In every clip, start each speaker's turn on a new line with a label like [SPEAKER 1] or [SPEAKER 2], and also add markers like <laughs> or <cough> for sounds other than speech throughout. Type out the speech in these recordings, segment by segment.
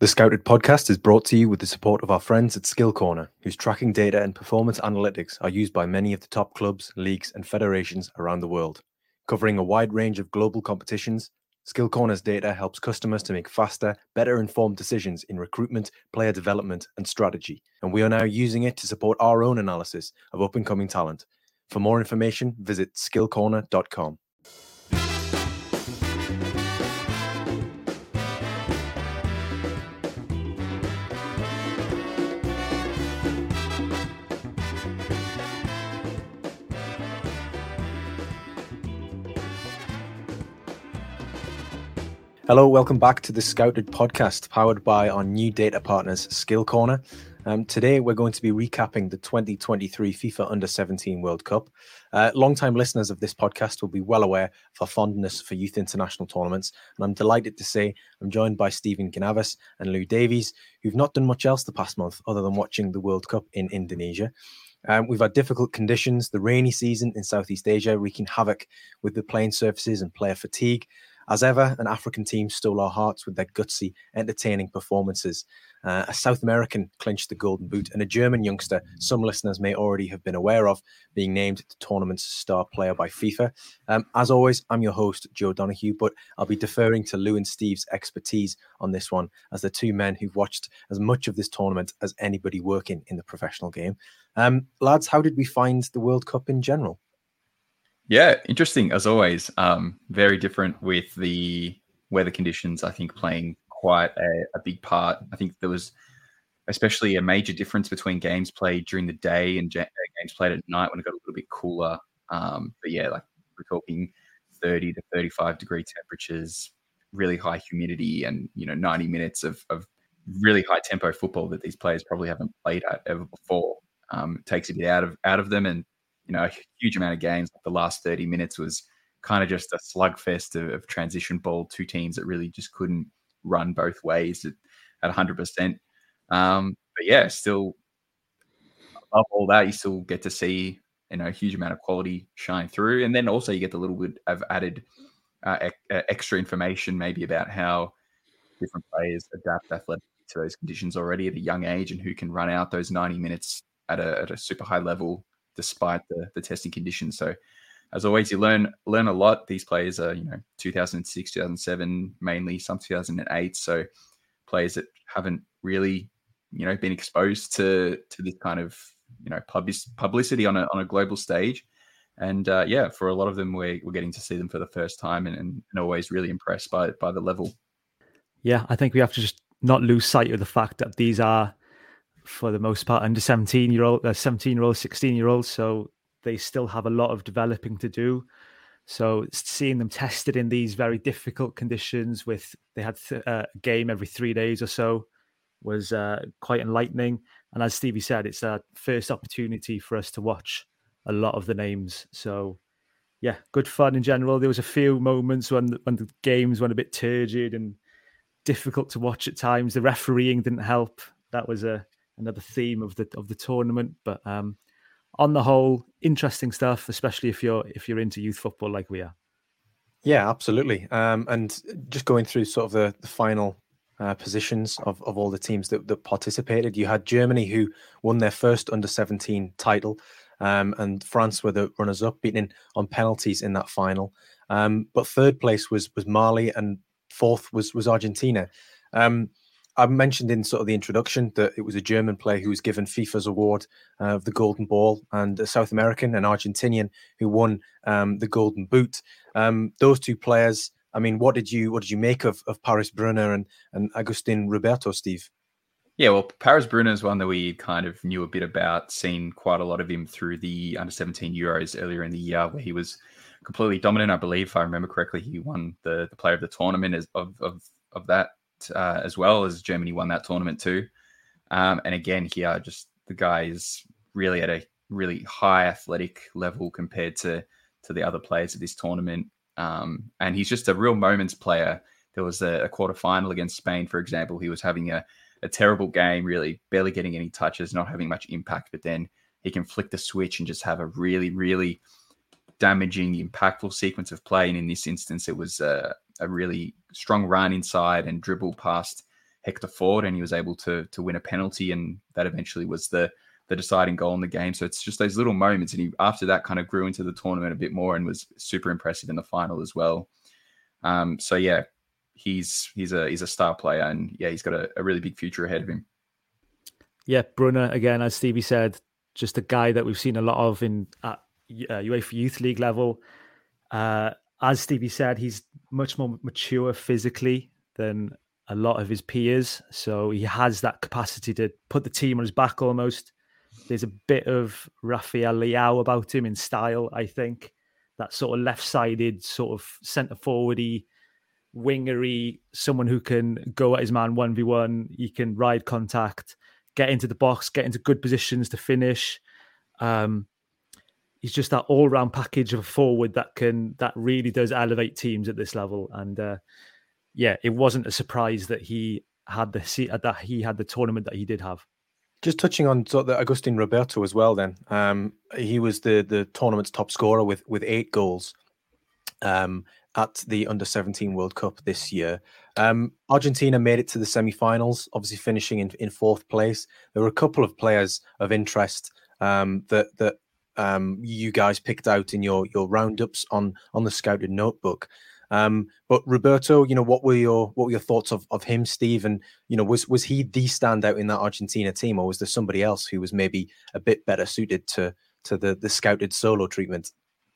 [SPEAKER 1] The Scouted podcast is brought to you with the support of our friends at SkillCorner, whose tracking data and performance analytics are used by many of the top clubs, leagues, and federations around the world. Covering a wide range of global competitions, SkillCorner's data helps customers to make faster, better informed decisions in recruitment, player development, and strategy. And we are now using it to support our own analysis of up and coming talent. For more information, visit skillcorner.com. Hello, welcome back to the Scouted podcast powered by our new data partners, SkillCorner. Um, today, we're going to be recapping the 2023 FIFA Under 17 World Cup. Uh, long-time listeners of this podcast will be well aware of our fondness for youth international tournaments, and I'm delighted to say I'm joined by Stephen Ganavis and Llew Davies, who've not done much else the past month other than watching the World Cup in Indonesia. Um, we've had difficult conditions, the rainy season in Southeast Asia wreaking havoc with the playing surfaces and player fatigue, as ever, an African team stole our hearts with their gutsy, entertaining performances. Uh, a South American clinched the Golden Boot, and a German youngster, some listeners may already have been aware of, being named the tournament's star player by FIFA. Um, as always, I'm your host, Joe Donahue, but I'll be deferring to Llew and Steve's expertise on this one, as the two men who've watched as much of this tournament as anybody working in the professional game. Um, lads, how did we find the World Cup in general?
[SPEAKER 2] Yeah, interesting as always. Um, very different with the weather conditions. I think playing quite a, a, big part. I think there was especially a major difference between games played during the day and uh, games played at night when it got a little bit cooler. Um, but yeah, like we're talking 30 to 35 degree temperatures, really high humidity, and you know 90 minutes of, of really high tempo football that these players probably haven't played at ever before. Um, takes a bit out of out of them, and you know, a huge amount of games. The last 30 minutes was kind of just a slugfest of, of transition ball, two teams that really just couldn't run both ways at, at 100%. Um, but yeah, still above all that, you still get to see, you know, a huge amount of quality shine through. And then also you get the little bit of added uh, e- extra information maybe about how different players adapt athletically to those conditions already at a young age and who can run out those 90 minutes at a, at a super high level despite the, the testing conditions. So as always, you learn learn a lot. These players are, you know, 2006, 2007, mainly some 2008. So players that haven't really, you know, been exposed to to this kind of, you know, publicity on a on a global stage. And uh, yeah, for a lot of them, we're, we're getting to see them for the first time and, and, and always really impressed by by the level.
[SPEAKER 3] Yeah, I think we have to just not lose sight of the fact that these are for the most part under 17 year old, uh, 17 year old, 16 year olds. So they still have a lot of developing to do. So seeing them tested in these very difficult conditions with they had th- uh, a game every three days or so was uh, quite enlightening. And as Stevie said, it's our first opportunity for us to watch a lot of the names. So yeah, good fun in general. There was a few moments when when the games went a bit turgid and difficult to watch at times. The refereeing didn't help. That was a another theme of the of the tournament. But um, on the whole, interesting stuff, especially if you're if you're into youth football like we are.
[SPEAKER 1] Yeah, absolutely. Um, and just going through sort of the, the final uh, positions of, of all the teams that, that participated, you had Germany who won their first under 17 title, um, and France were the runners up, beating on penalties in that final. Um, but third place was was Mali, and fourth was was Argentina. Um, I mentioned in sort of the introduction that it was a German player who was given FIFA's award uh, of the Golden Ball, and a South American and Argentinian who won um, the Golden Boot. Um, those two players. I mean, what did you what did you make of of Paris Brunner and and Agustin Ruberto, Steve?
[SPEAKER 2] Yeah, well, Paris Brunner is one that we kind of knew a bit about, seen quite a lot of him through the under 17 Euros earlier in the year, where he was completely dominant. I believe, if I remember correctly, he won the, the player of the tournament of, of, of that uh, as well as Germany won that tournament too. Um, and again, here just the guy is really at a really high athletic level compared to to the other players of this tournament. Um, and he's just a real moments player. There was a, a quarter final against Spain, for example. He was having a, a terrible game, really barely getting any touches, not having much impact. But then he can flick the switch and just have a really, really damaging, impactful sequence of play. And in this instance, it was a, a really strong run inside and dribble past Hector Fort, and he was able to to win a penalty, and that eventually was the the deciding goal in the game. So it's just those little moments, and he after that kind of grew into the tournament a bit more and was super impressive in the final as well. Um, so yeah, he's he's a he's a star player, and yeah, he's got a, a really big future ahead of him.
[SPEAKER 3] Yeah, Brunner again, as Stevie said, just a guy that we've seen a lot of in at uh, UEFA Youth League level. Uh, as Stevie said, he's much more mature physically than a lot of his peers. So he has that capacity to put the team on his back almost. There's a bit of Rafael Leao about him in style, I think. That sort of left sided, sort of centre forwardy, wingery, someone who can go at his man 1v1. He can ride contact, get into the box, get into good positions to finish. Um, he's just that all round package of a forward that can that really does elevate teams at this level. And uh, yeah, it wasn't a surprise that he had the that he had the tournament that he did have.
[SPEAKER 1] Just touching on so the Agustin Ruberto as well. Then um, he was the the tournament's top scorer with with eight goals um, at the Under Seventeen World Cup this year. Um, Argentina made it to the semi-finals, obviously finishing in, in fourth place. There were a couple of players of interest um, that that um, you guys picked out in your your roundups on on the scouted notebook. Um, but Ruberto, you know, what were your what were your thoughts of, of him, Steve? And you know, was was he the standout in that Argentina team, or was there somebody else who was maybe a bit better suited to to the the scouted solo treatment?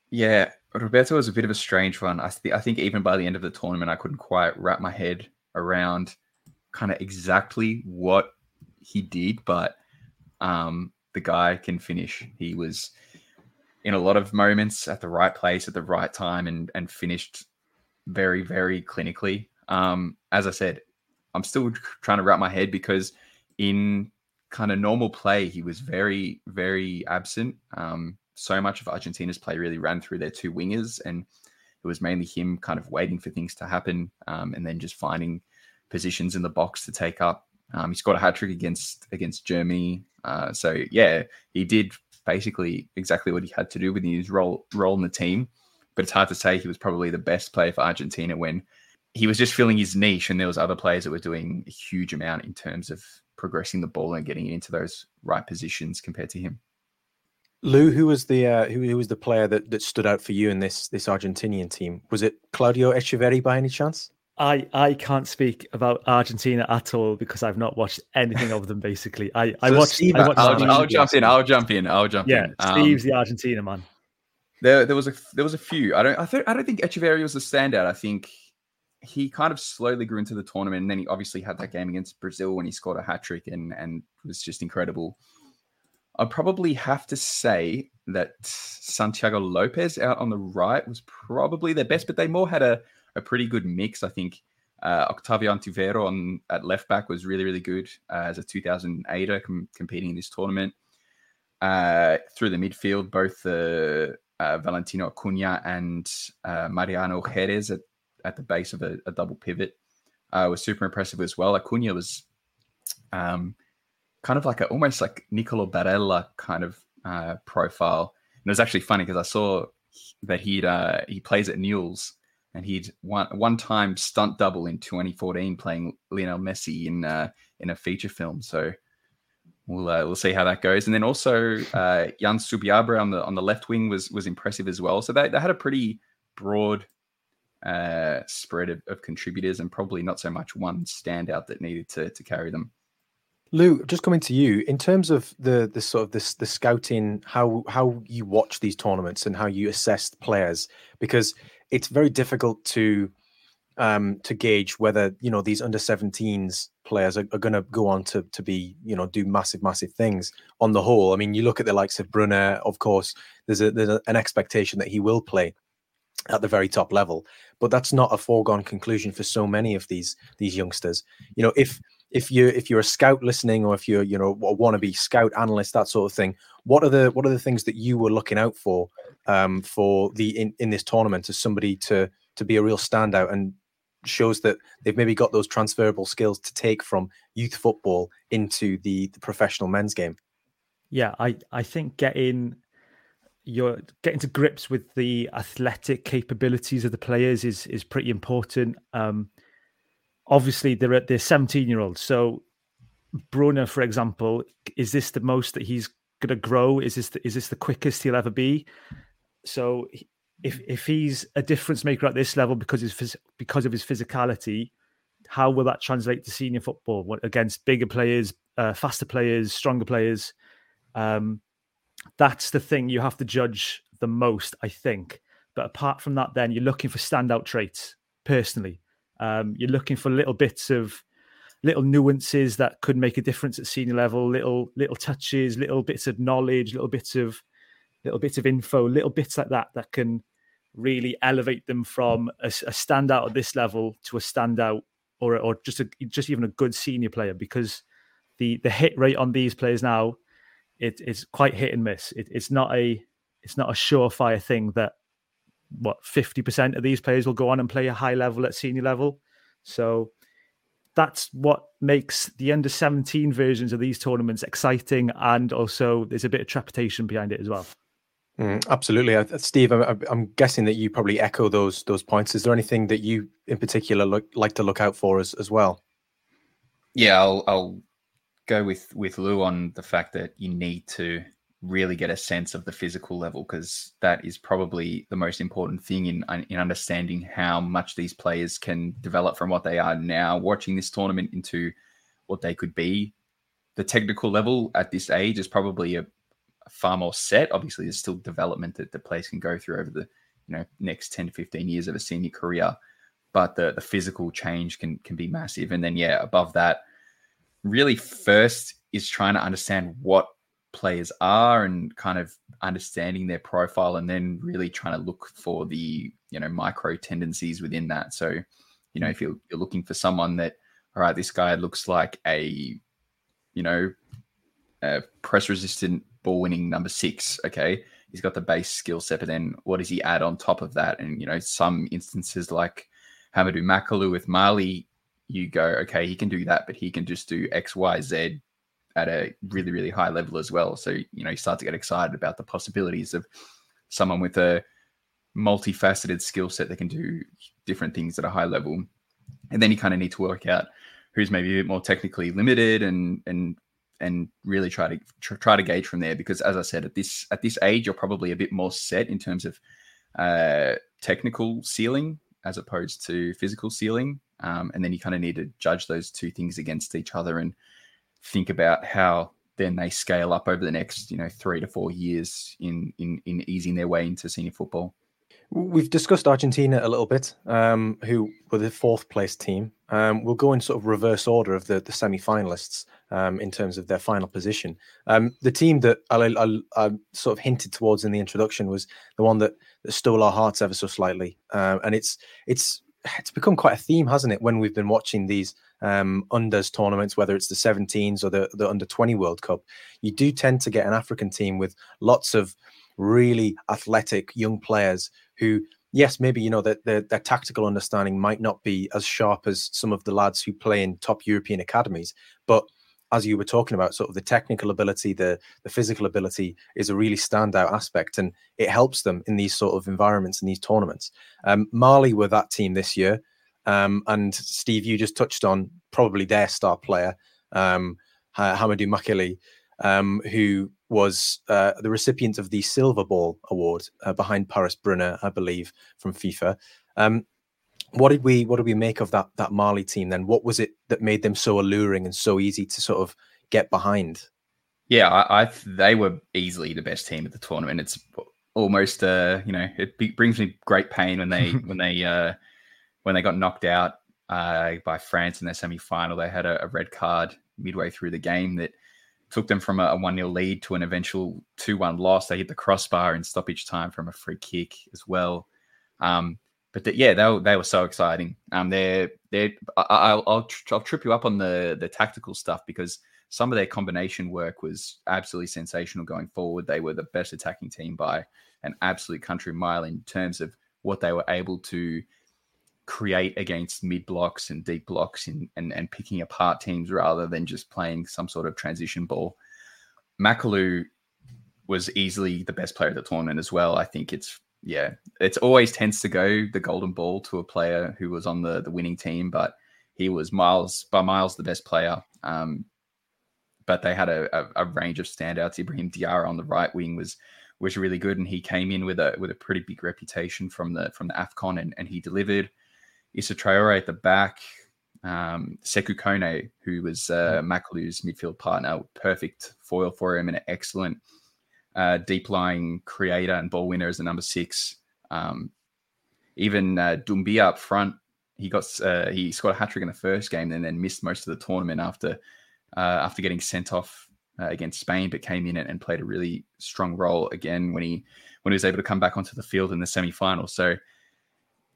[SPEAKER 2] Yeah, Ruberto was a bit of a strange one. I, th- I think even by the end of the tournament, I couldn't quite wrap my head around kind of exactly what he did, but um, the guy can finish. He was in a lot of moments at the right place at the right time and and finished very very clinically. Um, as I said, I'm still trying to wrap my head because in kind of normal play he was very very absent. Um, so much of Argentina's play really ran through their two wingers and it was mainly him kind of waiting for things to happen um, and then just finding positions in the box to take up. Um, he scored a hat trick against against Germany. Uh, so yeah, he did basically exactly what he had to do with his role role in the team. But it's hard to say he was probably the best player for Argentina when he was just filling his niche, and there was other players that were doing a huge amount in terms of progressing the ball and getting it into those right positions compared to him.
[SPEAKER 1] Llew, who was the uh, who, who was the player that, that stood out for you in this this Argentinian team? Was it Claudio Echeverri by any chance?
[SPEAKER 3] I I can't speak about Argentina at all because I've not watched anything of them. Basically, I I so watched. Steve, I watched
[SPEAKER 2] I'll, I'll jump in. I'll jump in. I'll jump
[SPEAKER 3] yeah,
[SPEAKER 2] in.
[SPEAKER 3] Yeah, Steve's um, the Argentina man.
[SPEAKER 2] There there was a there was a few. I don't I, th- I don't think Echeverri was a standout. I think he kind of slowly grew into the tournament, and then he obviously had that game against Brazil when he scored a hat trick and and was just incredible. I'd probably have to say that Santiago Lopez out on the right was probably their best, but they more had a a pretty good mix. I think uh, Octavio Ontivero on at left back was really really good uh, as a 2008er com- competing in this tournament. Uh, through the midfield, both the uh, Valentino Acuna and uh, Mariano Gerez at, at the base of a, a double pivot uh, was super impressive as well. Acuna was um, kind of like a almost like Nicolo Barella kind of profile. And it was actually funny because I saw that he'd he plays at Newell's and he'd one one time stunt double in 2014 playing Lionel Messi in uh, in a feature film. So we'll uh, we'll see how that goes. And then also uh, Ian Subiabre on the on the left wing was was impressive as well. So they, they had a pretty broad uh, spread of, of contributors and probably not so much one standout that needed to to carry them.
[SPEAKER 1] Llew, just coming to you in terms of the the sort of this the scouting, how how you watch these tournaments and how you assess players, because it's very difficult to um, to gauge whether you know these under 17s players are, are going to go on to to be you know do massive massive things on the whole. I mean, you look at the likes of Brunner, of course. There's a there's a, an expectation that he will play at the very top level, but that's not a foregone conclusion for so many of these these youngsters. You know, if if you if you're a scout listening, or if you're you know a wannabe scout analyst, that sort of thing, what are the what are the things that you were looking out for um, for the in, in this tournament as somebody to to be a real standout and shows that they've maybe got those transferable skills to take from youth football into the, the professional men's game.
[SPEAKER 3] Yeah, I I think getting your getting to grips with the athletic capabilities of the players is is pretty important. Um, obviously they're they're 17 year olds. So Brunner, for example, is this the most that he's going to grow? Is this the, is this the quickest he'll ever be? So if if he's a difference maker at this level because his because of his physicality, how will that translate to senior football what, against bigger players, uh, faster players, stronger players? Um, that's the thing you have to judge the most, I think. But apart from that, then you're looking for standout traits. Personally, um, you're looking for little bits of little nuances that could make a difference at senior level. Little little touches, little bits of knowledge, little bits of little bits of info, little bits like that that can really elevate them from a, a standout at this level to a standout or or just a just even a good senior player because the the hit rate on these players now it, it's quite hit and miss. It, it's not a it's not a surefire thing that what 50% of these players will go on and play a high level at senior level. So that's what makes the under 17 versions of these tournaments exciting and also there's a bit of trepidation behind it as well.
[SPEAKER 1] Mm, absolutely, Steve. I'm, I'm, guessing that you probably echo those those points. Is there anything that you, in particular, look, like to look out for as as well?
[SPEAKER 2] Yeah, I'll, I'll go with with Llew on the fact that you need to really get a sense of the physical level because that is probably the most important thing in in understanding how much these players can develop from what they are now watching this tournament into what they could be. The technical level at this age is probably a far more set. Obviously, there's still development that the players can go through over the you know next 10 to 15 years of a senior career, but the the physical change can can be massive. And then yeah, above that, really first is trying to understand what players are and kind of understanding their profile and then really trying to look for the you know micro tendencies within that so you know if you're, you're looking for someone that all right this guy looks like a you know a press resistant ball winning number six. Okay, he's got the base skill set, but then what does he add on top of that? And you know, some instances like Hamidou Makalou with Mali, you go, okay, he can do that, but he can just do X, Y, Z at a really, really high level as well. So you know, you start to get excited about the possibilities of someone with a multifaceted skill set that can do different things at a high level. And then you kind of need to work out who's maybe a bit more technically limited and and and really try to try to gauge from there because as i said at this at this age you're probably a bit more set in terms of uh, technical ceiling as opposed to physical ceiling um, and then you kind of need to judge those two things against each other and think about how then they scale up over the next you know three to four years in in in easing their way into senior football
[SPEAKER 1] We've discussed Argentina a little bit, um, who were the fourth place team. Um, we'll go in sort of reverse order of the, the semi finalists um, in terms of their final position. Um, the team that I, I, I, sort of hinted towards in the introduction was the one that, that stole our hearts ever so slightly, uh, and it's it's it's become quite a theme, hasn't it? When we've been watching these um, unders tournaments, whether it's the 17s or the the under 20 World Cup, you do tend to get an African team with lots of really athletic young players who yes, maybe you know that their, their tactical understanding might not be as sharp as some of the lads who play in top European academies, but as you were talking about, sort of the technical ability, the the physical ability is a really standout aspect, and it helps them in these sort of environments and these tournaments. Um, Mali were that team this year, um, and Steve, you just touched on probably their star player, um, Hamidou Makalou, um, who was uh, the recipient of the Silver Ball Award uh, behind Paris Brunner, I believe, from FIFA. Um, what did we what did we make of that that Mali team then? What was it that made them so alluring and so easy to sort of get behind?
[SPEAKER 2] Yeah, I, I they were easily the best team at the tournament. It's almost uh, you know it brings me great pain when they <laughs> when they uh, when they got knocked out uh, by France in their semi final. They had a, a red card midway through the game that took them from a 1 0 lead to an eventual 2 1 loss. They hit the crossbar in stoppage time from a free kick as well. Um, but the, yeah, they were, they were so exciting. Um, they're they're I'll, I'll I'll trip you up on the the tactical stuff because some of their combination work was absolutely sensational going forward. They were the best attacking team by an absolute country mile in terms of what they were able to create against mid blocks and deep blocks and, and, and picking apart teams rather than just playing some sort of transition ball. Makalou was easily the best player of the tournament as well. I think it's yeah, it's always tends to go the golden ball to a player who was on the the winning team, but he was miles by miles the best player. Um, but they had a, a, a, range of standouts. Ibrahim Diarra on the right wing was was really good, and he came in with a with a pretty big reputation from the from the Afcon, and, and he delivered. Issa Traore at the back, um, Sekou Kone, who was uh. Makalou's midfield partner, perfect foil for him and an excellent uh, deep lying creator and ball winner as the number six. Um, even uh, Doumbia up front, he got uh, he scored a hat trick in the first game and then missed most of the tournament after uh, after getting sent off uh, against Spain, but came in and played a really strong role again when he when he was able to come back onto the field in the semi final. So,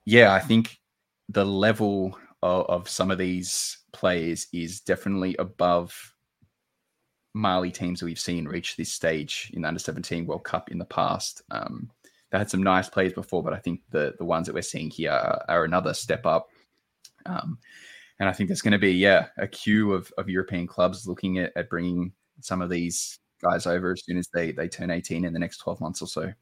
[SPEAKER 2] yeah, I think the level of, of some of these players is definitely above Mali teams that we've seen reach this stage in the under 17 World Cup in the past. Um, they had some nice players before, but I think the the ones that we're seeing here are, are another step up. Um, and I think there's going to be yeah a queue of, of European clubs looking at, at bringing some of these guys over as soon as they they turn 18 in the next 12 months or so.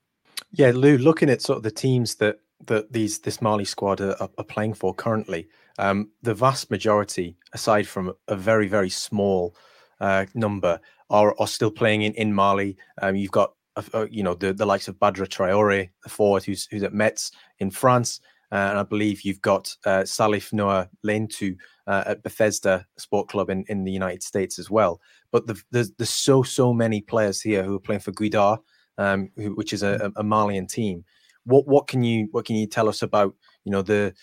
[SPEAKER 1] Yeah, Llew, looking at sort of the teams that that these this Mali squad are, are playing for currently, um, the vast majority, aside from a very very small uh, number, are are still playing in in Mali. Um, you've got uh, uh you know the the likes of Badra Traore, the forward who's who's at Metz in France. Uh, and I believe you've got uh, Salif Noah Leintou uh, at Bethesda Sport Club in, in the United States as well. But the, there's, there's so, so many players here who are playing for Guidar, um, who, which is a, a, Malian team. What, what can you what can you tell us about you know the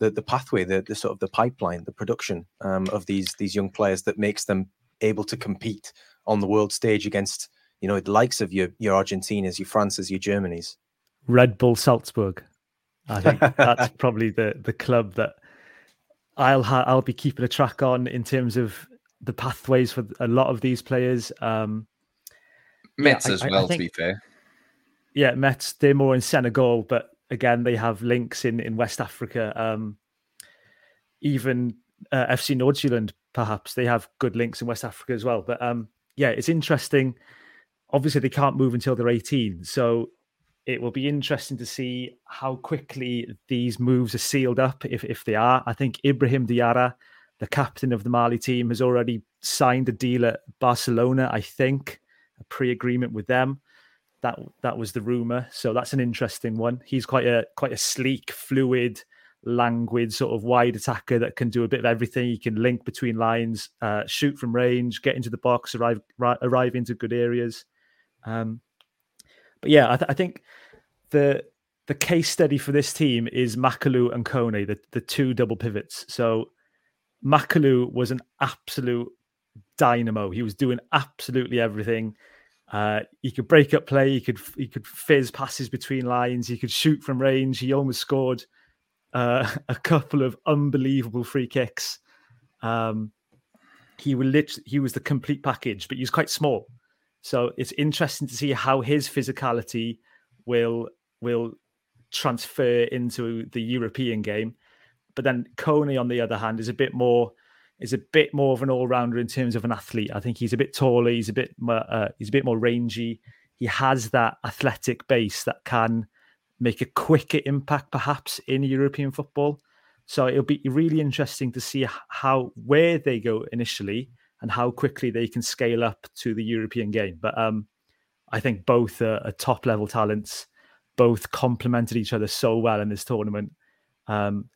[SPEAKER 1] the, the pathway, the, the sort of the pipeline, the production um, of these these young players that makes them able to compete on the world stage against you know the likes of your your Argentinas, your Frances, your Germanys.
[SPEAKER 3] Red Bull Salzburg. I think <laughs> that's probably the the club that I'll ha- I'll be keeping a track on in terms of the pathways for a lot of these players. Um,
[SPEAKER 2] Metz yeah, as I, well, I think, to be fair.
[SPEAKER 3] Yeah, Metz. They're more in Senegal, but again, they have links in in West Africa. Um, even uh, FC Nordsjælland, perhaps they have good links in West Africa as well. But um, yeah, it's interesting. Obviously, they can't move until they're 18, so it will be interesting to see how quickly these moves are sealed up, if, if they are. I think Ibrahim Diarra, the captain of the Mali team, has already signed a deal at Barcelona, I think, a pre agreement with them. That that was the rumor. So that's an interesting one. He's quite a quite a sleek, fluid, languid, sort of wide attacker that can do a bit of everything. He can link between lines, uh, shoot from range, get into the box, arrive arrive into good areas. Um, but yeah, I, th- I think the the case study for this team is Makalou and Kone, the, the two double pivots. So Makalou was an absolute dynamo. He was doing absolutely everything. Uh, he could break up play. He could he could fizz passes between lines. He could shoot from range. He almost scored uh, <laughs> a couple of unbelievable free kicks. Um, he was he was the complete package, but he was quite small. So it's interesting to see how his physicality will will transfer into the European game. But then Kone, on the other hand, is a bit more is a bit more of an all rounder in terms of an athlete. I think he's a bit taller. He's a bit more, uh, he's a bit more rangy. He has that athletic base that can make a quicker impact, perhaps in European football. So it'll be really interesting to see how where they go initially and how quickly they can scale up to the European game. But um, I think both are, are, top level talents. Both complemented each other so well in this tournament. Um,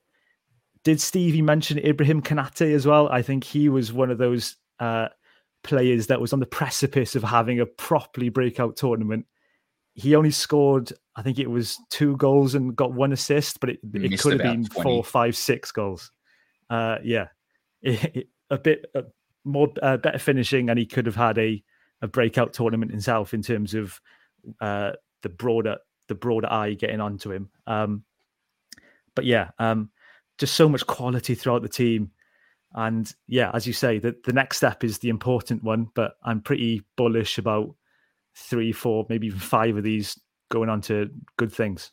[SPEAKER 3] did Stevie mention Ibrahim Konate as well? I think he was one of those uh, players that was on the precipice of having a properly breakout tournament. He only scored, I think it was two goals and got one assist, but it, it could have been 20. four, five, six goals. Uh, yeah, it, <laughs> it, a bit more uh, better finishing, and he could have had a a breakout tournament himself in terms of uh, the broader the broader eye getting onto him. Um, but yeah, um, just so much quality throughout the team. And yeah, as you say, the, the next step is the important one, but I'm pretty bullish about three, four, maybe even five of these going on to good things.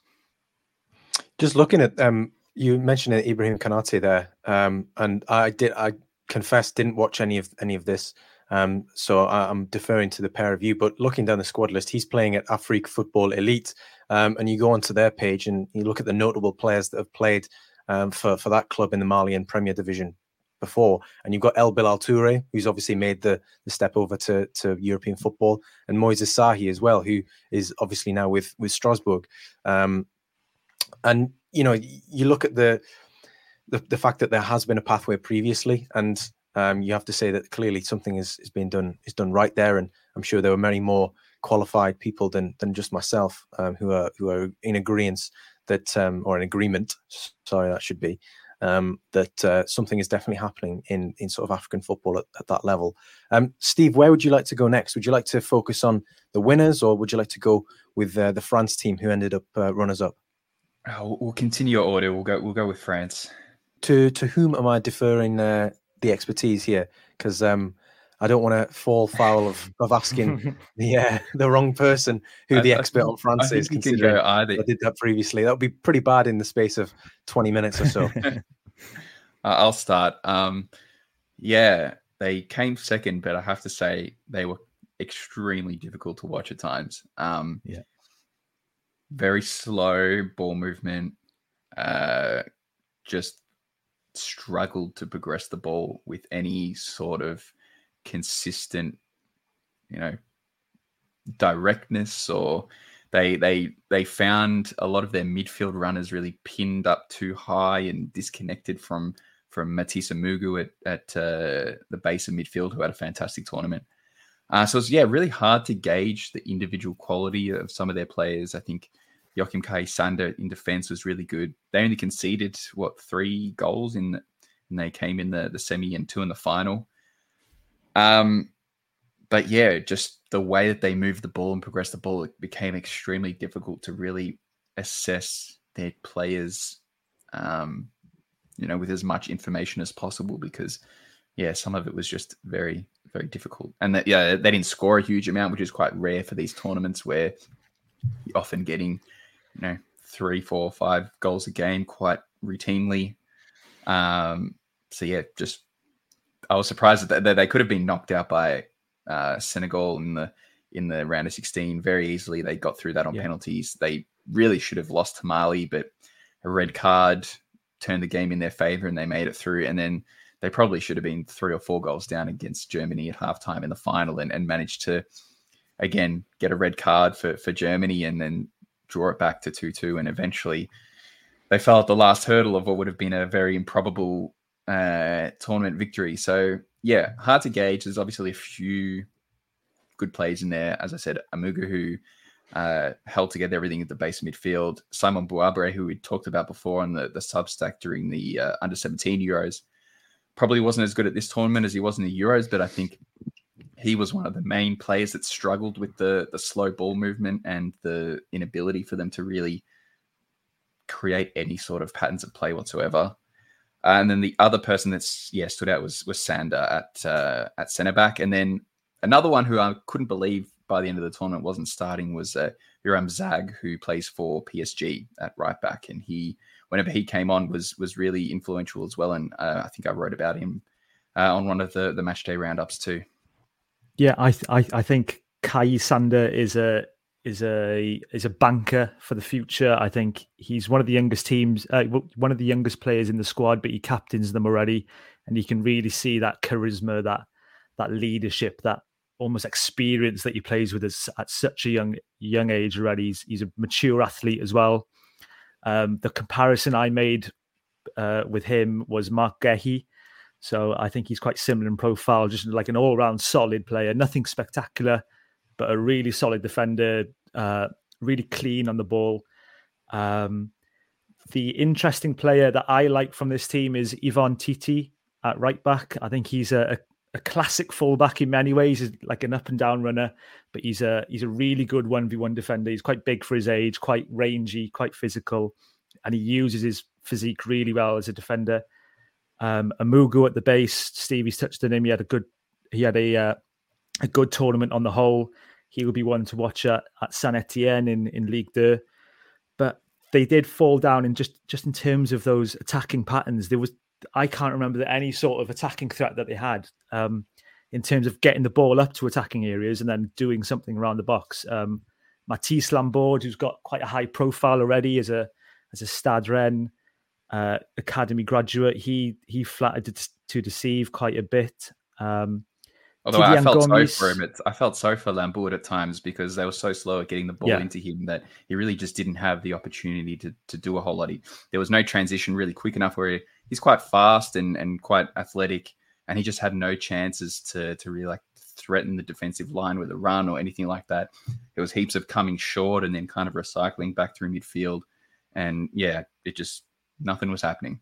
[SPEAKER 1] Just looking at um you mentioned Ibrahim Konate there. Um and I did I confess didn't watch any of any of this. Um, so I, am deferring to the pair of you. But looking down the squad list, he's playing at Afrique Football Elite, um, and you go onto their page and you look at the notable players that have played um, for for that club in the Malian Premier Division. before. And you've got El Bilal Toure, who's obviously made the, the step over to, to European football, and Moises Sahi as well, who is obviously now with with Strasbourg. Um, and you know, you look at the, the the fact that there has been a pathway previously, and um, you have to say that clearly something is is being done is done right there. And I'm sure there were many more qualified people than than just myself um, who are who are in agreement that um, or an agreement. Sorry, that should be um, that uh, something is definitely happening in in sort of African football at, at that level. Um, Steve, where would you like to go next? Would you like to focus on the winners, or would you like to go with uh, the France team who ended up uh, runners up?
[SPEAKER 2] Oh, we'll continue your order. We'll go. We'll go with France.
[SPEAKER 1] To to whom am I deferring uh, the expertise here? Because um, I don't want to fall foul of, <laughs> of asking <laughs> the uh, the wrong person who the expert I, on France is. Considering I did that previously, that would be pretty bad in the space of twenty minutes or so. <laughs>
[SPEAKER 2] I'll start. Um, yeah, they came second, but I have to say they were extremely difficult to watch at times. Um,
[SPEAKER 3] yeah,
[SPEAKER 2] very slow ball movement. Uh, just struggled to progress the ball with any sort of consistent, you know, directness or they they they found a lot of their midfield runners really pinned up too high and disconnected from from Mathis Amougou at at uh, the base of midfield who had a fantastic tournament. Uh, so it's yeah really hard to gauge the individual quality of some of their players. I think Joachim Kayi Sanda in defense was really good. They only conceded what three goals in and they came in the the semi and two in the final. Um, but yeah, just the way that they moved the ball and progressed the ball, it became extremely difficult to really assess their players, um, you know, with as much information as possible because, yeah, some of it was just very, very difficult. And that, yeah, they didn't score a huge amount, which is quite rare for these tournaments where you're often getting, you know, three, four, five goals a game quite routinely. Um, so yeah, just I was surprised that they could have been knocked out by uh, Senegal in the in the round of 16 very easily. They got through that on yeah. penalties. They really should have lost to Mali, but a red card turned the game in their favor and they made it through. And then they probably should have been three or four goals down against Germany at halftime in the final and, and managed to again get a red card for, for Germany and then draw it back to 2 2. And eventually they fell at the last hurdle of what would have been a very improbable uh, tournament victory. So yeah, hard to gauge. There's obviously a few good plays in there. As I said, Amougou who uh, held together everything at the base midfield. Saïmon Bouabré, who we talked about before on the the Substack during the uh, under 17 Euros, probably wasn't as good at this tournament as he was in the Euros, but I think he was one of the main players that struggled with the the slow ball movement and the inability for them to really create any sort of patterns of play whatsoever. Uh, and then the other person that's yeah stood out was was Sanda at uh, at centre back, and then another one who I couldn't believe by the end of the tournament wasn't starting was uh, Zague, who plays for PSG at right back, and he whenever he came on was was really influential as well. And uh, I think I wrote about him uh, on one of the the match day roundups too.
[SPEAKER 3] Yeah, I I, I think Kayi Sanda is a is a is a banker for the future. I think he's one of the youngest teams, uh, one of the youngest players in the squad, but he captains them already, and you can really see that charisma, that that leadership, that almost experience that he plays with us at such a young young age already. He's, he's a mature athlete as well. Um, the comparison I made uh, with him was Mark Guéhi. So I think he's quite similar in profile, just like an all-round solid player, nothing spectacular, but a really solid defender, uh, really clean on the ball. Um, the interesting player that I like from this team is Ivan Titi at right back. I think he's a, a, classic fullback in many ways, he's like an up and down runner, but he's a he's a really good one v one defender. He's quite big for his age, quite rangy, quite physical, and he uses his physique really well as a defender. Um, Amougou at the base, Stevie's touched on him. He had a good he had a uh, a good tournament on the whole he would be one to watch at, at Saint Etienne in, in League Two. But they did fall down in just just in terms of those attacking patterns. There was I can't remember any sort of attacking threat that they had um, in terms of getting the ball up to attacking areas and then doing something around the box. Um, Mathis Lambourde, who's got quite a high profile already as a as a Stade Rennes uh, academy graduate, he he flattered to deceive quite a bit. Um,
[SPEAKER 2] Although I felt Gomes, sorry for him, I felt sorry for Lambourde at times because they were so slow at getting the ball yeah. into him that he really just didn't have the opportunity to to do a whole lot. He, there was no transition really quick enough where he, he's quite fast and and quite athletic, and he just had no chances to to really like threaten the defensive line with a run or anything like that. There was heaps of coming short and then kind of recycling back through midfield, and yeah, it just nothing was happening.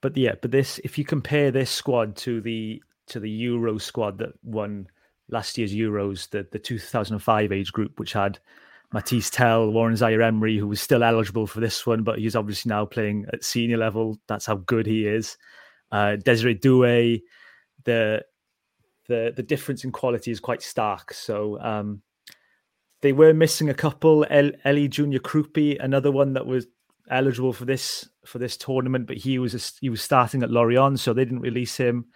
[SPEAKER 3] But yeah, but this if you compare this squad to the to the Euro squad that won last year's Euros, the, the 2005 age group, which had Mathys Tel, Warren Zaire Emery, who was still eligible for this one, but he's obviously now playing at senior level. That's how good he is. Uh, Désiré Doué, the the the difference in quality is quite stark. So um, they were missing a couple. El- Elie Junior Kroupi, another one that was eligible for this for this tournament, but he was a, he was starting at Lorient, so they didn't release him.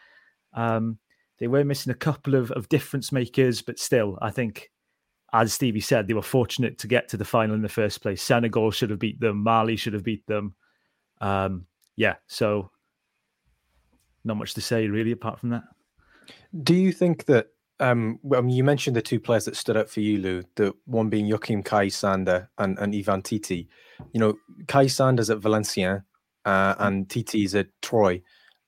[SPEAKER 3] Um, they were missing a couple of, of difference makers, but still, I think, as Stevie said, they were fortunate to get to the final in the first place. Senegal should have beat them. Mali should have beat them. Um, yeah, so not much to say really apart from that.
[SPEAKER 1] Do you think that? Um, well, I mean, you mentioned the two players that stood out for you, Llew. The one being Joachim Kayi Sanda and, and Ivan Titi. You know, Kayi Sanda's at Valenciennes uh, and Titi's at Troyes.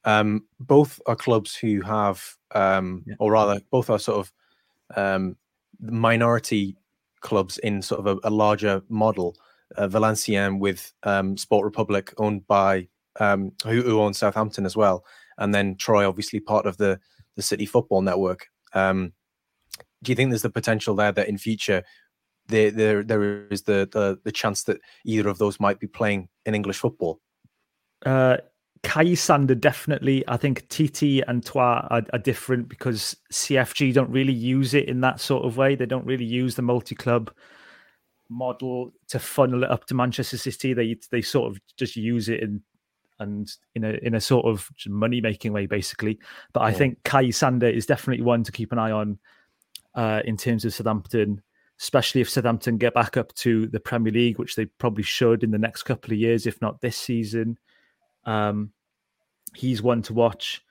[SPEAKER 1] Um, both are clubs who have, um, yeah. or rather, both are sort of um, minority clubs in sort of a, a larger model. Uh, Valenciennes with um, Sport Republic owned by um, who, who owns Southampton as well, and then Troyes, obviously part of the the City Football Network. Um, do you think there's the potential there that in future there there there is the, the the chance that either of those might be playing in English football?
[SPEAKER 3] Uh, Kayi Sanda definitely. I think Titi and Troyes are, are, different because CFG don't really use it in that sort of way. They don't really use the multi-club model to funnel it up to Manchester City. They they sort of just use it in and in a in a sort of money making way, basically. But I think Kayi Sanda is definitely one to keep an eye on uh, in terms of Southampton, especially if Southampton get back up to the Premier League, which they probably should in the next couple of years, if not this season. Um, he's one to watch.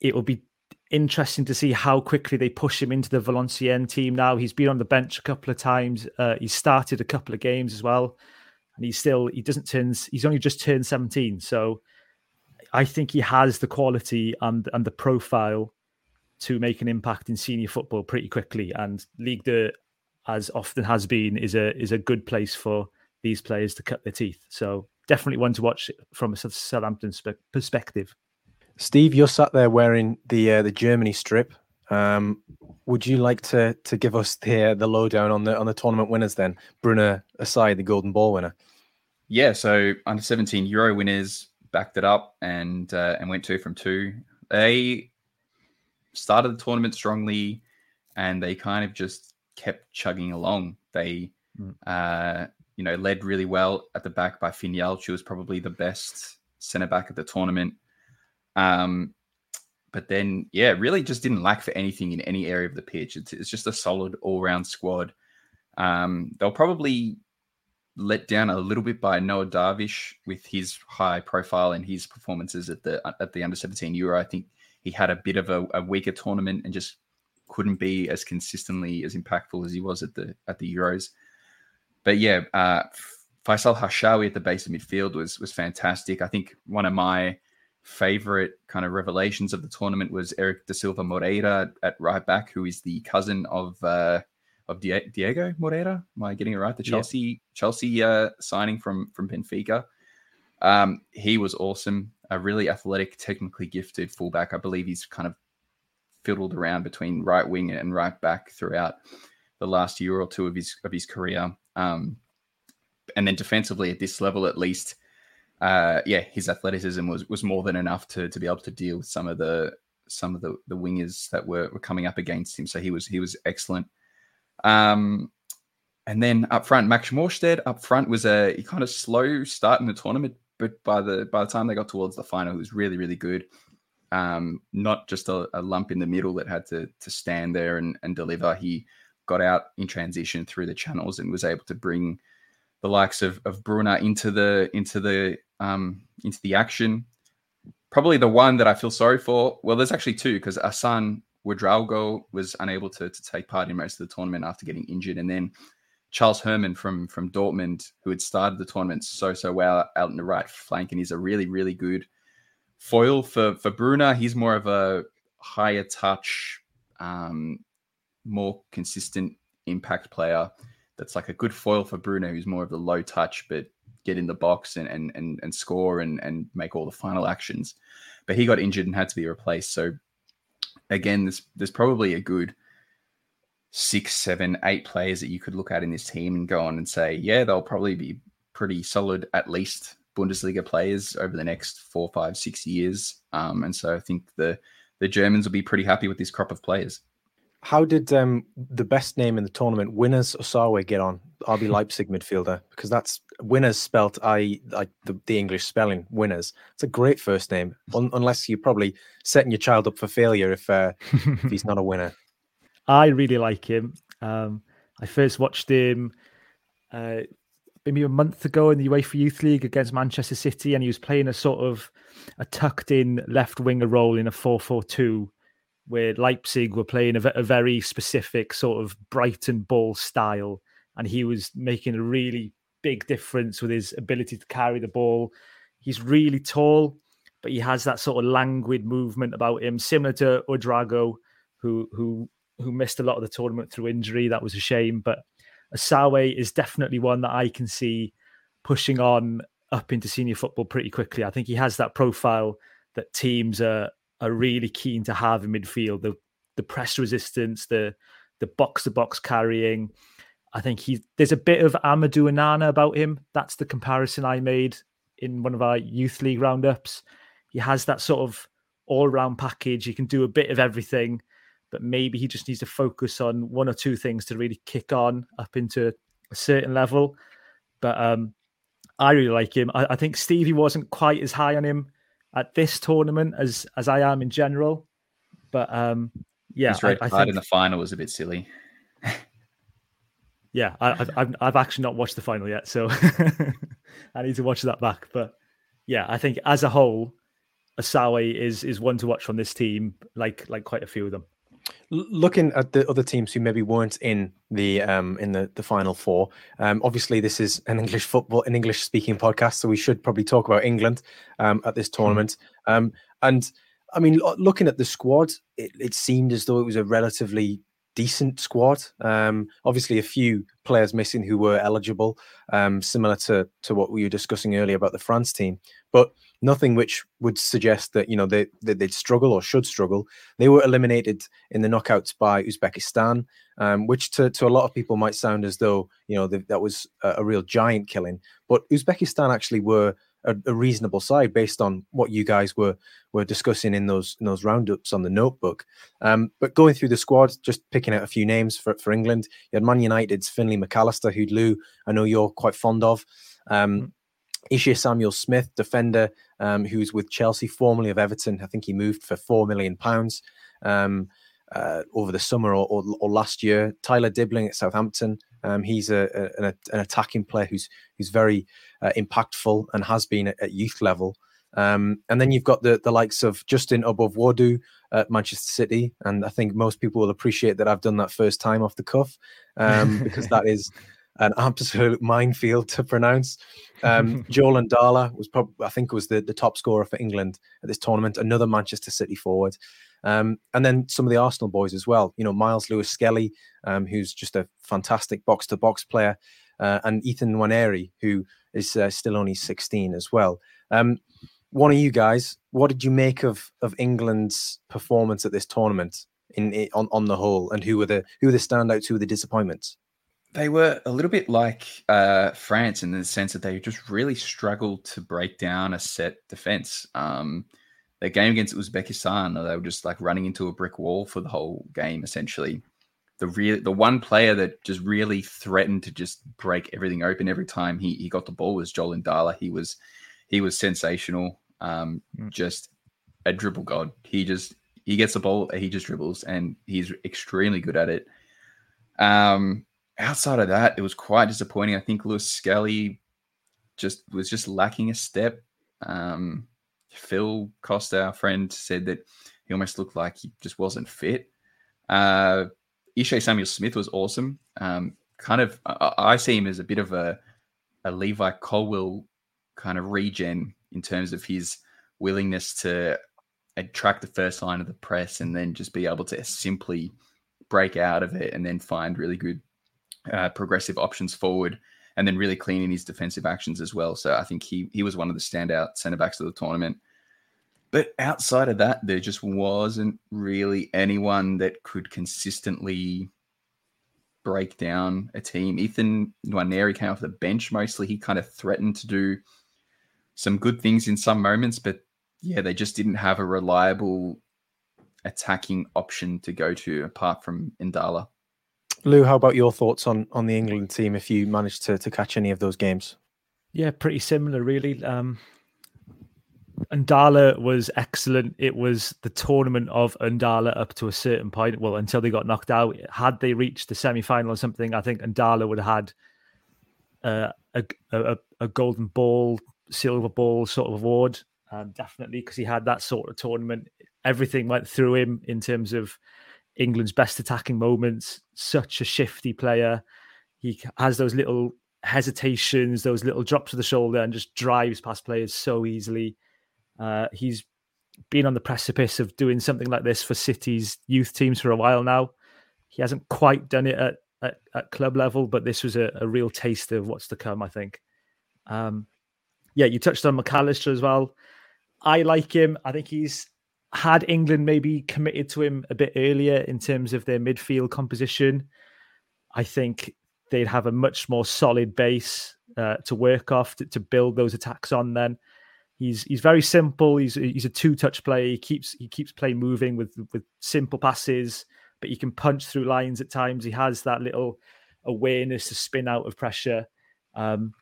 [SPEAKER 3] It will be interesting to see how quickly they push him into the Valenciennes team now. He's been on the bench a couple of times. Uh, he started a couple of games as well. And he's still, he doesn't turn, he's only just turned 17. So I think he has the quality and, and the profile to make an impact in senior football pretty quickly. And League de, as often has been, is a is a good place for these players to cut their teeth. So definitely one to watch from a Southampton perspective.
[SPEAKER 1] Steve, you're sat there wearing the uh, the Germany strip. Um, would you like to to give us the uh, the lowdown on the on the tournament winners then? Brunner aside, the Golden Ball winner.
[SPEAKER 2] Yeah, so under 17 Euro winners backed it up and uh, and went two from two. They started the tournament strongly, and they kind of just kept chugging along. They mm. uh, you know, led really well at the back by Finn Jeltsch was probably the best centre back at the tournament. Um, but then, yeah, really just didn't lack for anything in any area of the pitch. It's, it's just a solid all round squad. Um, they'll probably let down a little bit by Noah Darvich with his high profile and his performances at the at the under 17 Euro. I think he had a bit of a, a weaker tournament and just couldn't be as consistently as impactful as he was at the at the Euros but yeah, uh, Fayssal Harchaoui at the base of midfield was was fantastic. I think one of my favorite kind of revelations of the tournament was Eric da Silva Moreira at right back, who is the cousin of uh, of Diego Moreira. Am I getting it right? The Chelsea yeah. Chelsea uh, signing from from Benfica. Um, he was awesome. A really athletic, technically gifted fullback. I believe he's kind of fiddled around between right wing and right back throughout the last year or two of his of his career. Um, and then defensively at this level, at least, uh, yeah, his athleticism was was more than enough to to be able to deal with some of the some of the the wingers that were, were coming up against him. So he was he was excellent. Um, and then up front, Max Moerstedt up front was a kind of slow start in the tournament, but by the by the time they got towards the final, was really really good. Um, not just a, a, lump in the middle that had to to stand there and, and deliver. He got out in transition through the channels and was able to bring the likes of, of Brunner into the into the um, into the action. probably the one that I feel sorry for. Well, there's actually two because Assan Ouedraogo was unable to, to take part in most of the tournament after getting injured, and then Charles Herrmann from from Dortmund, who had started the tournament so so well out in the right flank, and he's a really really good foil for for Brunner. He's more of a higher touch, um, more consistent impact player. That's like a good foil for Brunner, who's more of the low touch, but get in the box and and and, and score and and make all the final actions. But he got injured and had to be replaced. So again, there's there's probably a good six, seven, eight players that you could look at in this team and go on and say, yeah, they'll probably be pretty solid, at least Bundesliga players over the next four, five, six years. Um, and so I think the the Germans will be pretty happy with this crop of players.
[SPEAKER 1] How did um, the best name in the tournament, Winners Osawe, get on? RB <laughs> Leipzig midfielder, because that's Winners spelt I like the, the English spelling Winners. It's a great first name, un- unless you're probably setting your child up for failure if uh, if he's not a winner. <laughs>
[SPEAKER 3] I really like him. Um, I first watched him uh, maybe a month ago in the UEFA Youth League against Manchester City, and he was playing a sort of a tucked in left winger role in a 4 4 2, where Leipzig were playing a, a very specific sort of Brighton ball style. And he was making a really big difference with his ability to carry the ball. He's really tall, but he has that sort of languid movement about him, similar to Ouedraogo, who who who missed a lot of the tournament through injury. That was a shame. But Osawe is definitely one that I can see pushing on up into senior football pretty quickly. I think he has that profile that teams are are really keen to have in midfield. The the press resistance, the the box to box carrying. I think he there's a bit of Amadou Onana about him. That's the comparison I made in one of our youth league roundups. He has that sort of all round package. He can do a bit of everything but maybe he just needs to focus on one or two things to really kick on up into a certain level. But um, I really like him. I, I, think Stevie wasn't quite as high on him at this tournament as as I am in general. But um, yeah,
[SPEAKER 2] his red I, I card think, in the final was a bit silly. <laughs>
[SPEAKER 3] yeah, I, have I've actually not watched the final yet, so <laughs> I need to watch that back. But yeah, I think as a whole, Osawe is is one to watch from this team, like like quite a few of them.
[SPEAKER 1] Looking at the other teams who maybe weren't in the um, in the, the final four, um, obviously this is an English football, an English speaking podcast, so we should probably talk about England um, at this hmm. tournament. Um, and I mean, looking at the squad, it, it, seemed as though it was a relatively decent squad. Um, obviously, a few players missing who were eligible, um, similar to to what we were discussing earlier about the France team, but nothing which would suggest that you know they, that they'd struggle or should struggle. They were eliminated in the knockouts by Uzbekistan, um, which to, to a lot of people might sound as though you know that was a, a, real giant killing. But Uzbekistan actually were a, a, reasonable side based on what you guys were were discussing in those in those roundups on the notebook. Um, but going through the squad, just picking out a few names for, for England, you had Man United's Finley McAllister, who Llew I know you're quite fond of. Um, Ishe Samuel Smith, defender, um, who's with Chelsea, formerly of Everton. I think he moved for four million pounds um, uh, over the summer or, or, or, last year. Tyler Dibbling at Southampton. Um, he's a, a, an, an, attacking player who's who's very uh, impactful and has been at, at youth level. Um, and then you've got the the likes of Justin Oboavwoduo at Manchester City, and I think most people will appreciate that I've done that first time off the cuff um, because that <laughs> is an absolute <laughs> minefield to pronounce. Um, <laughs> Joel Ndala was probably, I think, was the, the top scorer for England at this tournament. Another Manchester City forward, um, and then some of the Arsenal boys as well. You know, Myles Lewis Skelly, um, who's just a fantastic box to box player, uh, and Ethan Nwaneri, who is uh, still only 16 as well. Um, one of you guys, what did you make of of England's performance at this tournament in, in on on the whole, and who were the who were the standouts, who were the disappointments?
[SPEAKER 2] They were a little bit like uh, France in the sense that they just really struggled to break down a set defense. Um, their game against Uzbekistan, they were just like running into a brick wall for the whole game, essentially. The real, the one player that just really threatened to just break everything open every time he, he got the ball was Joel Ndala. He was he was sensational. Um, mm. Just a dribble god. He just he gets the ball, he just dribbles, and he's extremely good at it. Um, outside of that, it was quite disappointing. I think Lewis Skelly just was just lacking a step. Um, Phil Costa, our friend, said that he almost looked like he just wasn't fit. Uh, Samuel Smith was awesome. Um, kind of, I, I see him as a bit of a, a Levi Colwill kind of regen in terms of his willingness to attract the first line of the press and then just be able to simply break out of it and then find really good uh, progressive options forward and then really cleaning his defensive actions as well. So I think he he was one of the standout centre backs of the tournament. But outside of that, there just wasn't really anyone that could consistently break down a team. Ethan Nwaneri came off the bench mostly. He kind of threatened to do some good things in some moments, but yeah, they just didn't have a reliable attacking option to go to apart from Ndala.
[SPEAKER 1] Llew, how about your thoughts on on the England team if you managed to to catch any of those games?
[SPEAKER 3] Yeah, pretty similar, really. Um, Ndala was excellent. It was the tournament of Ndala up to a certain point. Well, until they got knocked out. Had they reached the semi final or something, I think Ndala would have had uh, a, a, a golden ball, silver ball sort of award. Um, definitely, because he had that sort of tournament. Everything went through him in terms of England's best attacking moments. Such a shifty player. He has those little hesitations, those little drops of the shoulder, and just drives past players so easily. Uh, he's been on the precipice of doing something like this for City's youth teams for a while now. He hasn't quite done it at, at, at club level, but this was a, a, real taste of what's to come, I think. Um, yeah, you touched on McAllister as well. I like him. I think he's had England maybe committed to him a bit earlier in terms of their midfield composition. I think they'd have a much more solid base uh, to work off to, to build those attacks on. Then He's he's very simple. He's he's a two touch player. He keeps he keeps play moving with with simple passes, but he can punch through lines at times. He has that little awareness to spin out of pressure. Um,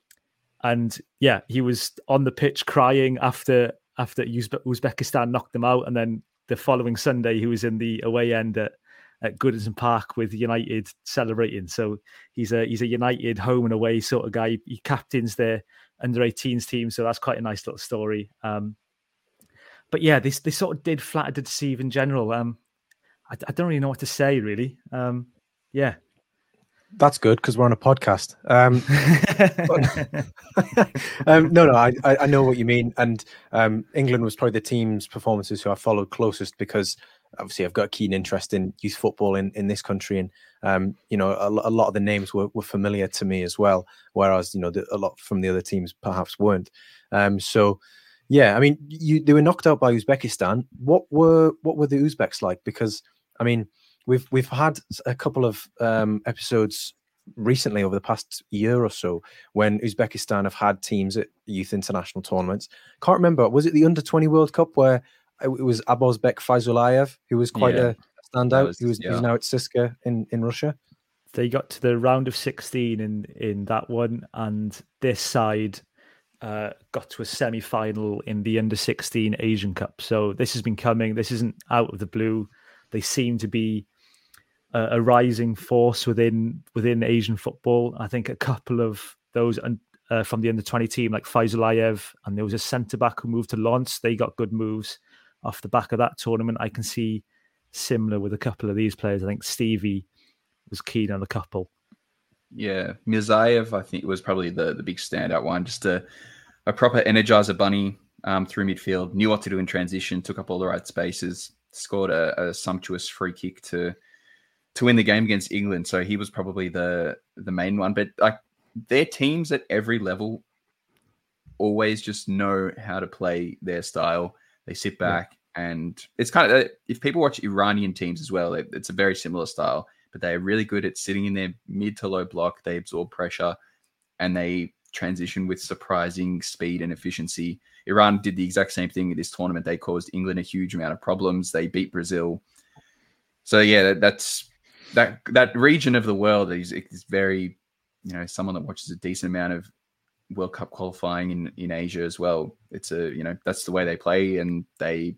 [SPEAKER 3] and yeah, he was on the pitch crying after after Uzbekistan knocked them out, and then the following Sunday he was in the away end at at Goodison Park with United celebrating. So he's a he's a United home and away sort of guy. He captains their under 18s team. So that's quite a nice little story. Um, but yeah, this they sort of did flatter to deceive in general. Um, I, I, don't really know what to say really. Um, yeah,
[SPEAKER 1] that's good because we're on a podcast. Um, <laughs> but, <laughs> um, no, no, I, I know what you mean. And um, England was probably the team's performances who I followed closest because obviously I've got a keen interest in youth football in, in this country, and um, you know a, a, lot of the names were, were familiar to me as well, whereas you know the, a lot from the other teams perhaps weren't. Um, so yeah, I mean, you they were knocked out by Uzbekistan. What were what were the Uzbeks like? Because I mean, we've we've had a couple of um, episodes recently over the past year or so when Uzbekistan have had teams at youth international tournaments. Can't remember was it the under twenty World Cup where it was Abbosbek Fayzullaev, who was quite yeah. a standout. Was, he was yeah. he's now at CSKA in, in Russia.
[SPEAKER 3] They got to the round of 16 in, in that one, and this side uh, got to a semi final in the under 16 Asian Cup. So this has been coming. This isn't out of the blue. They seem to be a, a rising force within within Asian football. I think a couple of those uh, from the under 20 team, like Fayzullaev, and there was a centre back who moved to Lens. They got good moves off the back of that tournament. I can see similar with a couple of these players. I think Stevie was keen on a couple.
[SPEAKER 2] Yeah, Mirzaev, I think was probably the the big standout one. Just a a proper energizer bunny um, through midfield, knew what to do in transition, took up all the right spaces, scored a, a sumptuous free kick to to win the game against England. So he was probably the the main one. But like their teams at every level always just know how to play their style. They sit back yeah. and it's kind of uh, if people watch Iranian teams as well, it's a very similar style, but they're really good at sitting in their mid to low block. They absorb pressure and they transition with surprising speed and efficiency. Iran did the exact same thing in this tournament. They caused England a huge amount of problems. They beat Brazil. So yeah, that's that that region of the world is, is very, you know, someone that watches a decent amount of World Cup qualifying in in Asia as well. It's a you know that's the way they play, and they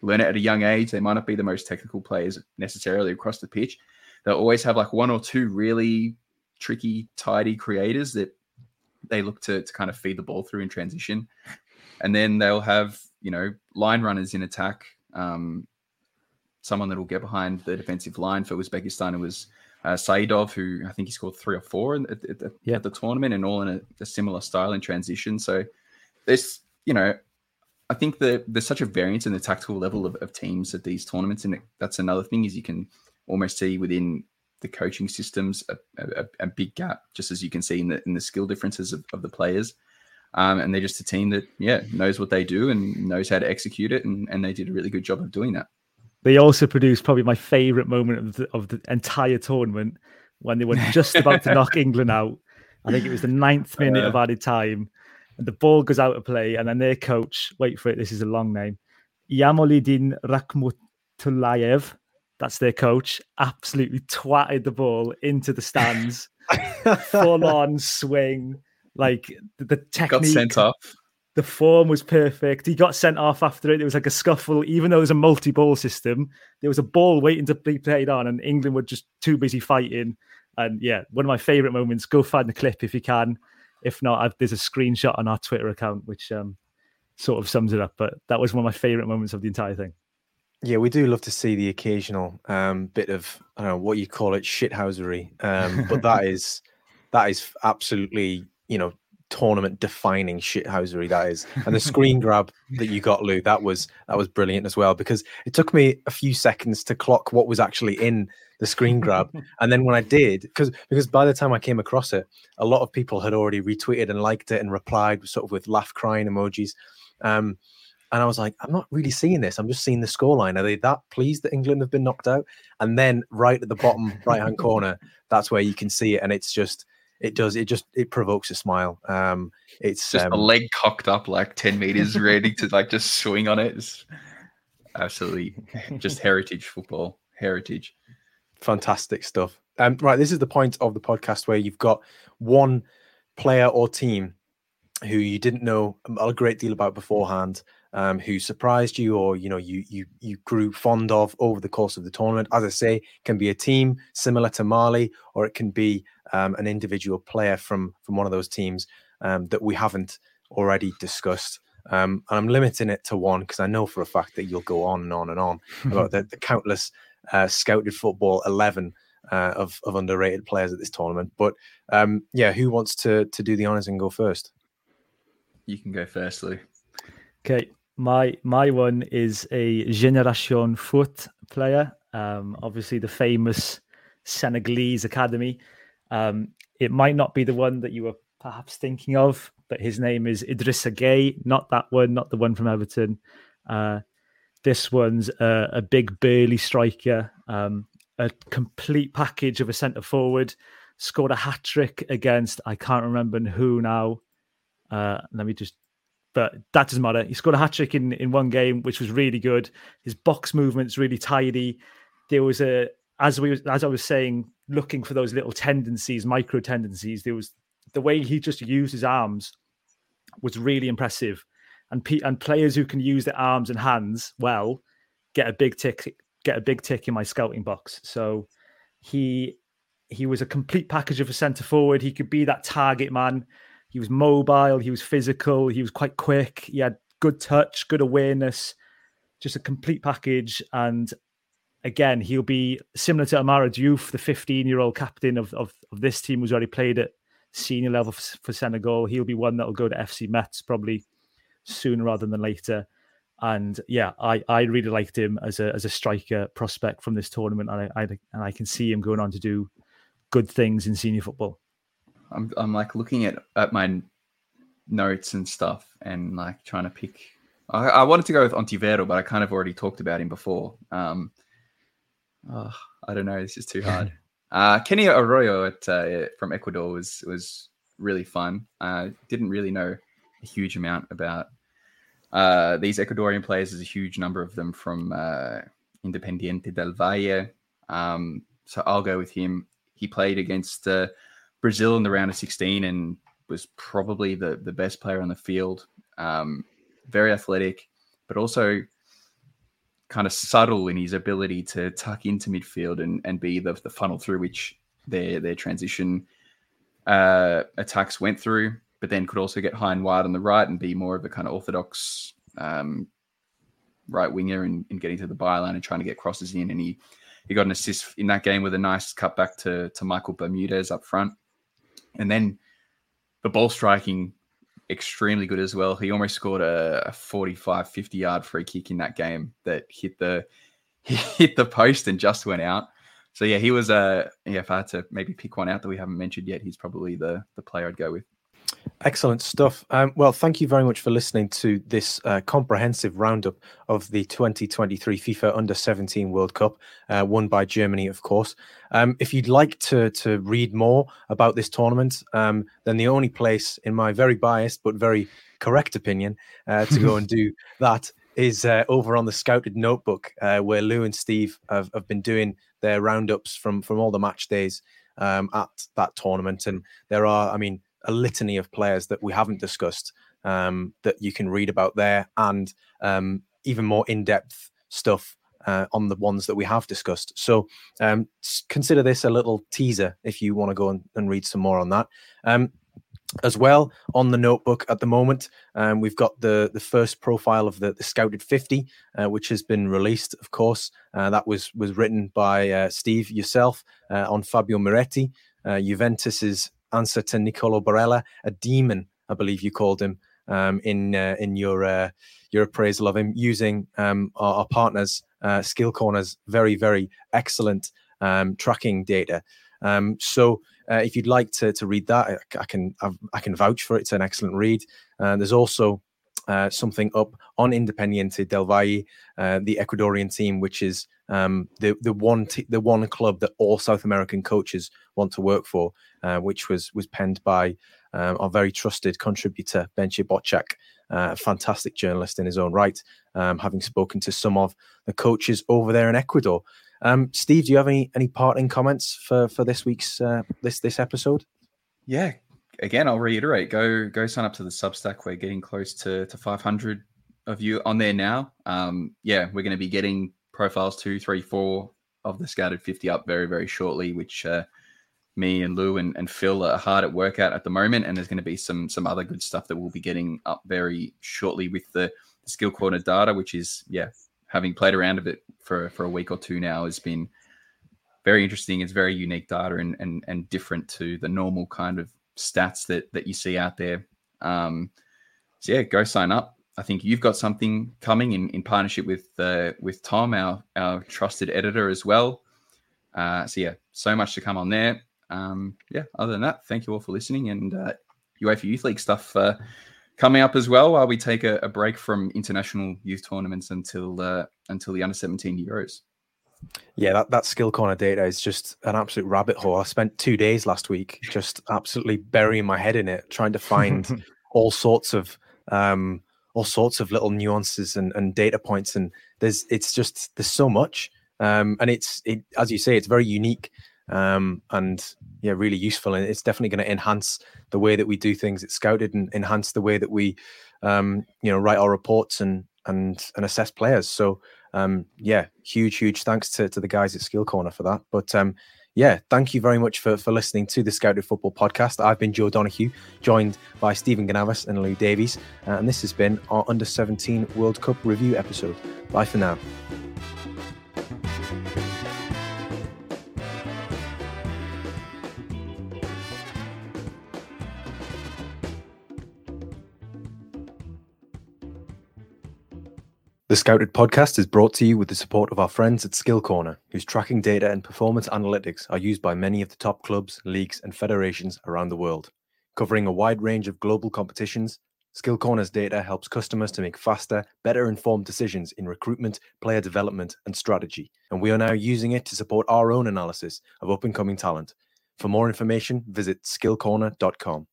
[SPEAKER 2] learn it at a young age. They might not be the most technical players necessarily across the pitch. They'll always have like one or two really tricky, tidy creators that they look to to kind of feed the ball through in transition, and then they'll have you know line runners in attack. Um, someone that will get behind the defensive line for Uzbekistan. It was uh, Saidov, who I think he scored three or four at, at, at, yeah. at the tournament, and all in a, a, similar style in transition. So there's, you know, I think that there's such a variance in the tactical level of, of teams at these tournaments, and that's another thing is you can almost see within the coaching systems a, a, a big gap, just as you can see in the in the skill differences of, of the players. Um, and they're just a team that, yeah, knows what they do and knows how to execute it, and, and they did a really good job of doing that.
[SPEAKER 3] They also produced probably my favourite moment of the, of the entire tournament when they were just about to knock <laughs> England out. I think it was the ninth minute uh, of added time, and the ball goes out of play, and then their coach, wait for it, this is a long name, Yamolidin Rakhmutulayev, that's their coach, absolutely twatted the ball into the stands, <laughs> full on swing, like the, the technique.
[SPEAKER 2] Got sent off
[SPEAKER 3] the form was perfect. He got sent off after it. It was like a scuffle. Even though it was a multi-ball system, there was a ball waiting to be played on, and England were just too busy fighting. And yeah, one of my favorite moments. Go find the clip if you can. If not, I've, there's a screenshot on our Twitter account which um, sort of sums it up. But that was one of my favorite moments of the entire thing.
[SPEAKER 1] Yeah, we do love to see the occasional um, bit of I don't know what you call it shithousery, um, but that <laughs> is that is absolutely you know tournament defining shithousery that is. And the screen <laughs> grab that you got, Llew, that was that was brilliant as well because it took me a few seconds to clock what was actually in the screen grab. <laughs> and then when I did, because because by the time I came across it, a lot of people had already retweeted and liked it and replied sort of with laugh crying emojis. Um, and I was like, I'm not really seeing this. I'm just seeing the scoreline. Are they that pleased that England have been knocked out? And then right at the bottom right hand corner, that's where you can see it. And it's just it does. It just it provokes a smile. Um, it's
[SPEAKER 2] just
[SPEAKER 1] um,
[SPEAKER 2] a leg cocked up like ten meters, ready to like just swing on it. It's absolutely just <laughs> heritage football. Heritage.
[SPEAKER 1] Fantastic stuff. Um, right, this is the point of the podcast where you've got one player or team who you didn't know a great deal about beforehand, um, who surprised you or you know you you you grew fond of over the course of the tournament. As I say, can be a team similar to Mali, or it can be um, an individual player from from one of those teams um, that we haven't already discussed. Um, and I'm limiting it to one because I know for a fact that you'll go on and on and on about <laughs> the, the countless uh, scouted football eleven uh, of of underrated players at this tournament. But um, yeah, who wants to to do the honors and go first?
[SPEAKER 2] You can go first, Llew.
[SPEAKER 3] Okay, my my one is a Generation Foot player. Um, obviously, the famous Senegalese academy. Um, it might not be the one that you were perhaps thinking of, but his name is Idrissa Gueye. Not that one, not the one from Everton. Uh, this one's a, a, big burly striker, um, a complete package of a centre forward. Scored a hat trick against I can't remember who now. Uh, let me just but that doesn't matter. He scored a hat trick in, in one game, which was really good. His box movement's really tidy. There was a as we as I was saying, looking for those little tendencies, micro tendencies. There was the way he just used his arms was really impressive, and and players who can use their arms and hands well get a big tick get a big tick in my scouting box. So he he was a complete package of a centre forward. He could be that target man he was mobile, he was physical, he was quite quick, he had good touch, good awareness, just a complete package. And again, he'll be similar to Amara Diouf, the 15 year old captain of, of, of, this team who's already played at senior level for, for Senegal. He'll be one that will go to FC Metz probably sooner rather than later. And yeah, I, I really liked him as a as a striker prospect from this tournament, and I, I and I can see him going on to do good things in senior football.
[SPEAKER 2] I'm I'm like looking at at my notes and stuff and like trying to pick. I, I wanted to go with Ontivero, but I kind of already talked about him before. Um, oh, I don't know. This is too hard. <laughs> Uh, Kenny Arroyo at uh, from Ecuador was was really fun. Uh, didn't really know a huge amount about uh, these Ecuadorian players. There's a huge number of them from uh, Independiente del Valle. Um, so I'll go with him. He played against uh, Brazil in the round of 16 and was probably the, the best player on the field. Um, very athletic, but also kind of subtle in his ability to tuck into midfield and, and be the, the funnel through which their their transition uh, attacks went through, but then could also get high and wide on the right and be more of a kind of orthodox um, right winger and, and, getting to the byline and trying to get crosses in. And he he got an assist in that game with a nice cutback to to Michael Bermudez up front. And then the ball striking extremely good as well. He almost scored a, a 45, 50 yard free kick in that game that hit the <laughs> hit the post and just went out. So yeah, he was a uh, yeah. If I had to maybe pick one out that we haven't mentioned yet, he's probably the the player I'd go with.
[SPEAKER 1] Excellent stuff. Um, well, thank you very much for listening to this uh, comprehensive roundup of the 2023 FIFA Under 17 World Cup, uh, won by Germany, of course. Um, if you'd like to to read more about this tournament, um, then the only place, in my very biased but very correct opinion, uh, to go and <laughs> do that is uh, over on the Scouted Notebook, uh, where Llew and Steve have, have been doing their roundups from from all the match days um, at that tournament. And there are, I mean, a litany of players that we haven't discussed um, that you can read about there, and um, even more in depth stuff uh, on the ones that we have discussed. So um, consider this a little teaser if you want to go and, and, read some more on that. Um, as well on the notebook at the moment, um, we've got the the first profile of the, the Scouted 50, uh, which has been released. Of course, uh, that was was written by uh, Steve yourself uh, on Fabio Miretti, uh, Juventus's answer to Nicolo Barella, a demon, I believe you called him um, in uh, in your uh, your appraisal of him, using um, our, our, partners uh, SkillCorner's very very excellent um, tracking data. Um, so uh, if you'd like to, to read that, I, I can I've, i can vouch for it. It's an excellent read. Uh, there's also uh, something up on Independiente del Valle, the Ecuadorian team, which is um, the the one t- the one club that all South American coaches want to work for, uh, which was was penned by um, our very trusted contributor Benji Bocek, uh, a fantastic journalist in his own right, um, having spoken to some of the coaches over there in Ecuador. Um, Steve, do you have any any parting comments for for this week's uh, this this episode?
[SPEAKER 2] Yeah, again, I'll reiterate: go go sign up to the Substack. We're getting close to to 500 of you on there now. Um, yeah, we're going to be getting profiles two, three, four of the scouted 50 up very, very shortly, which uh, me and Llew and, and Phil are hard at work at at the moment. And there's going to be some some other good stuff that we'll be getting up very shortly with the, the SkillCorner data, which is yeah, having played around of it for for a week or two now has been very interesting. It's very unique data and and and different to the normal kind of stats that that you see out there. Um, so yeah, go sign up. I think you've got something coming in, in partnership with uh, with Tom, our our trusted editor as well. Uh, so yeah, so much to come on there. Um, yeah, other than that, thank you all for listening and uh, UEFA Youth League stuff uh, coming up as well. While we take a, a break from international youth tournaments until uh, until the under seventeen Euros.
[SPEAKER 1] Yeah, that, that skill corner data is just an absolute rabbit hole. I spent two days last week just absolutely burying my head in it, trying to find <laughs> all sorts of um, all sorts of little nuances and, and data points and there's it's just there's so much. Um, and it's it as you say it's very unique um, and yeah really useful and it's definitely going to enhance the way that we do things. It's scouted and enhance the way that we um, you know write our reports and and and assess players. So um, yeah huge huge thanks to, to the guys at SkillCorner for that. But um, yeah, thank you very much for, for listening to the Scouted Football Podcast. I've been Joe Donahue, joined by Stephen Ganavis and Llew Davies, and this has been our Under 17 World Cup review episode. Bye for now. The Scouted podcast is brought to you with the support of our friends at SkillCorner, whose tracking data and performance analytics are used by many of the top clubs, leagues, and federations around the world. Covering a wide range of global competitions, SkillCorner's data helps customers to make faster, better informed decisions in recruitment, player development, and strategy. And we are now using it to support our own analysis of up and coming talent. For more information, visit skillcorner.com.